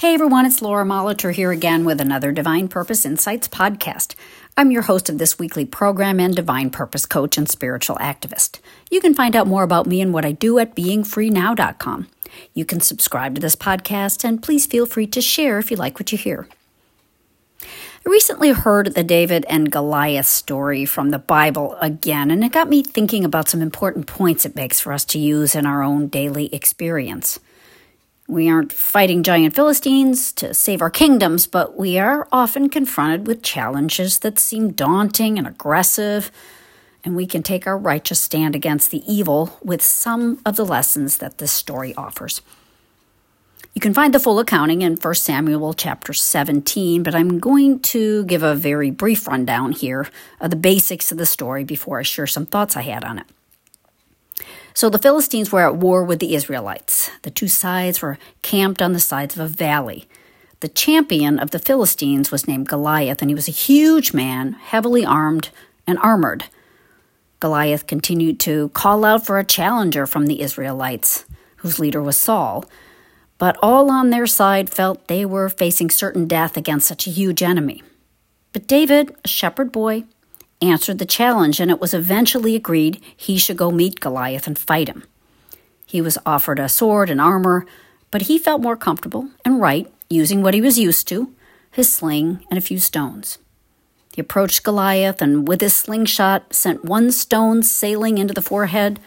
Hey everyone, it's Laura Molitor here again with another Divine Purpose Insights podcast. I'm your host of this weekly program and divine purpose coach and spiritual activist. You can find out more about me and what I do at beingfreenow.com. You can subscribe to this podcast and please feel free to share if you like what you hear. I recently heard the David and Goliath story from the Bible again, and it got me thinking about some important points it makes for us to use in our own daily experience. We aren't fighting giant Philistines to save our kingdoms, but we are often confronted with challenges that seem daunting and aggressive, and we can take our righteous stand against the evil with some of the lessons that this story offers. You can find the full accounting in 1 Samuel chapter 17, but I'm going to give a very brief rundown here of the basics of the story before I share some thoughts I had on it. So the Philistines were at war with the Israelites. The two sides were camped on the sides of a valley. The champion of the Philistines was named Goliath, and he was a huge man, heavily armed and armored. Goliath continued to call out for a challenger from the Israelites, whose leader was Saul. But all on their side felt they were facing certain death against such a huge enemy. But David, a shepherd boy, answered the challenge, and it was eventually agreed he should go meet Goliath and fight him. He was offered a sword and armor, but he felt more comfortable and right using what he was used to his sling and a few stones. He approached Goliath and, with his slingshot, sent one stone sailing into the forehead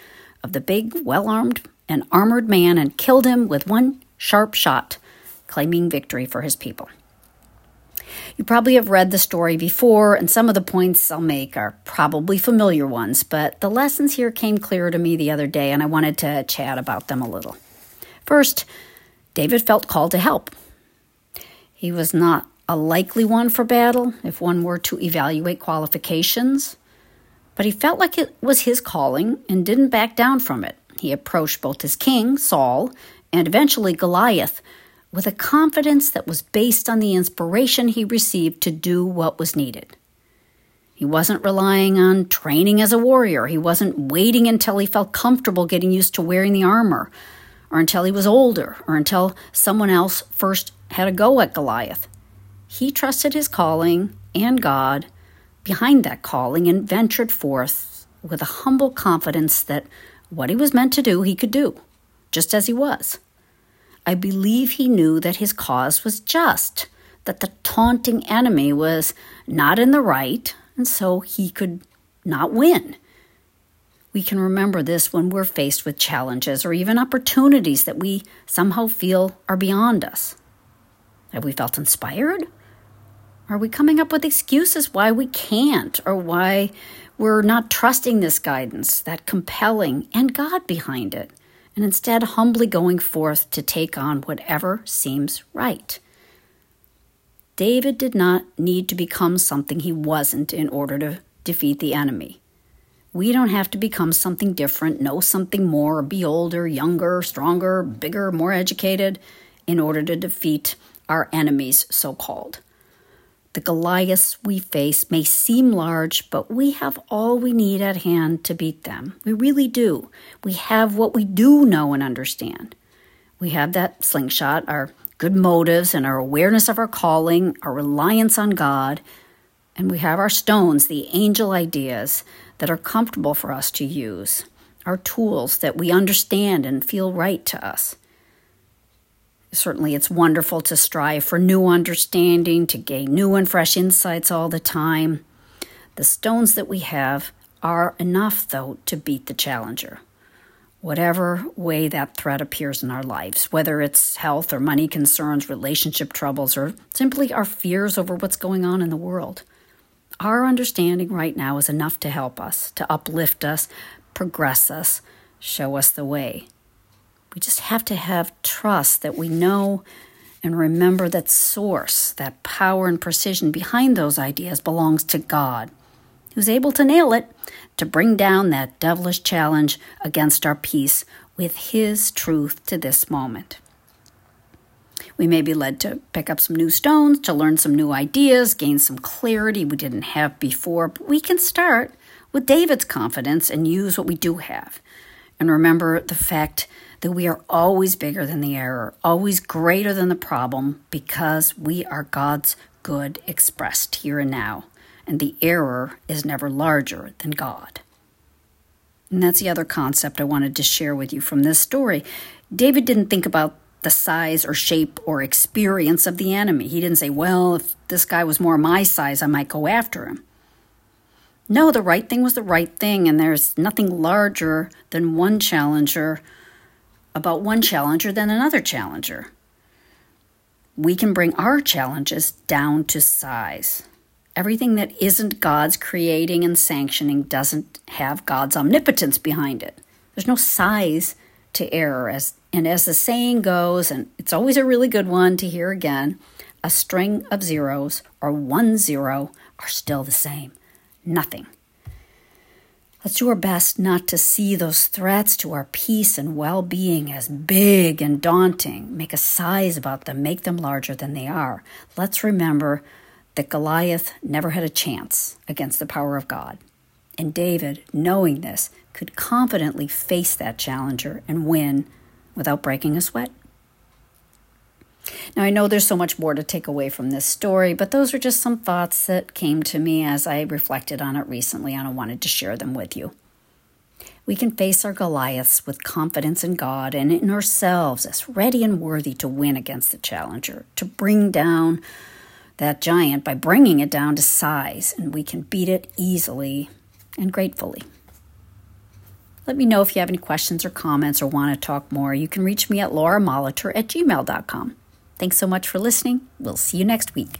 of the big, well armed, and armored man and killed him with one sharp shot, claiming victory for his people. You probably have read the story before, and some of the points I'll make are probably familiar ones, but the lessons here came clearer to me the other day, and I wanted to chat about them a little. First, David felt called to help. He was not a likely one for battle if one were to evaluate qualifications, but he felt like it was his calling and didn't back down from it. He approached both his king, Saul, and eventually Goliath with a confidence that was based on the inspiration he received to do what was needed. He wasn't relying on training as a warrior. He wasn't waiting until he felt comfortable getting used to wearing the armor, or until he was older, or until someone else first had a go at Goliath. He trusted his calling and God behind that calling and ventured forth with a humble confidence that what he was meant to do, he could do, just as he was. I believe he knew that his cause was just, that the taunting enemy was not in the right, and so he could not win. We can remember this when we're faced with challenges or even opportunities that we somehow feel are beyond us. Have we felt inspired? Are we coming up with excuses why we can't or why we're not trusting this guidance, that compelling, and God behind it? And instead humbly going forth to take on whatever seems right. David did not need to become something he wasn't in order to defeat the enemy. We don't have to become something different, know something more, be older, younger, stronger, bigger, more educated in order to defeat our enemies, so called. The Goliaths we face may seem large, but we have all we need at hand to beat them. We really do. We have what we do know and understand. We have that slingshot, our good motives, and our awareness of our calling, our reliance on God. And we have our stones, the angel ideas that are comfortable for us to use, our tools that we understand and feel right to us. Certainly, it's wonderful to strive for new understanding, to gain new and fresh insights all the time. The stones that we have are enough, though, to beat the challenger. Whatever way that threat appears in our lives, whether it's health or money concerns, relationship troubles, or simply our fears over what's going on in the world. Our understanding right now is enough to help us, to uplift us, progress us, show us the way. We just have to have trust that we know and remember that source, that power and precision behind those ideas belongs to God, who's able to nail it, to bring down that devilish challenge against our peace with His truth to this moment. We may be led to pick up some new stones, to learn some new ideas, gain some clarity we didn't have before, but we can start with David's confidence and use what we do have. And remember the fact that we are always bigger than the error, always greater than the problem, because we are God's good expressed here and now, and the error is never larger than God. And that's the other concept I wanted to share with you from this story. David didn't think about the size or shape or experience of the enemy. He didn't say, well, if this guy was more my size, I might go after him. No, the right thing was the right thing, and there's nothing larger than one challenger about one challenger than another challenger. We can bring our challenges down to size. Everything that isn't God's creating and sanctioning doesn't have God's omnipotence behind it. There's no size to error as and as the saying goes and it's always a really good one to hear again, a string of zeros or one zero are still the same. Nothing. Let's do our best not to see those threats to our peace and well being as big and daunting. Make a size about them, make them larger than they are. Let's remember that Goliath never had a chance against the power of God. And David, knowing this, could confidently face that challenger and win without breaking a sweat. Now, I know there's so much more to take away from this story, but those are just some thoughts that came to me as I reflected on it recently, and I wanted to share them with you. We can face our Goliaths with confidence in God and in ourselves as ready and worthy to win against the challenger, to bring down that giant by bringing it down to size, and we can beat it easily and gratefully. Let me know if you have any questions or comments or want to talk more. You can reach me at lauramolitor at gmail.com. Thanks so much for listening. We'll see you next week.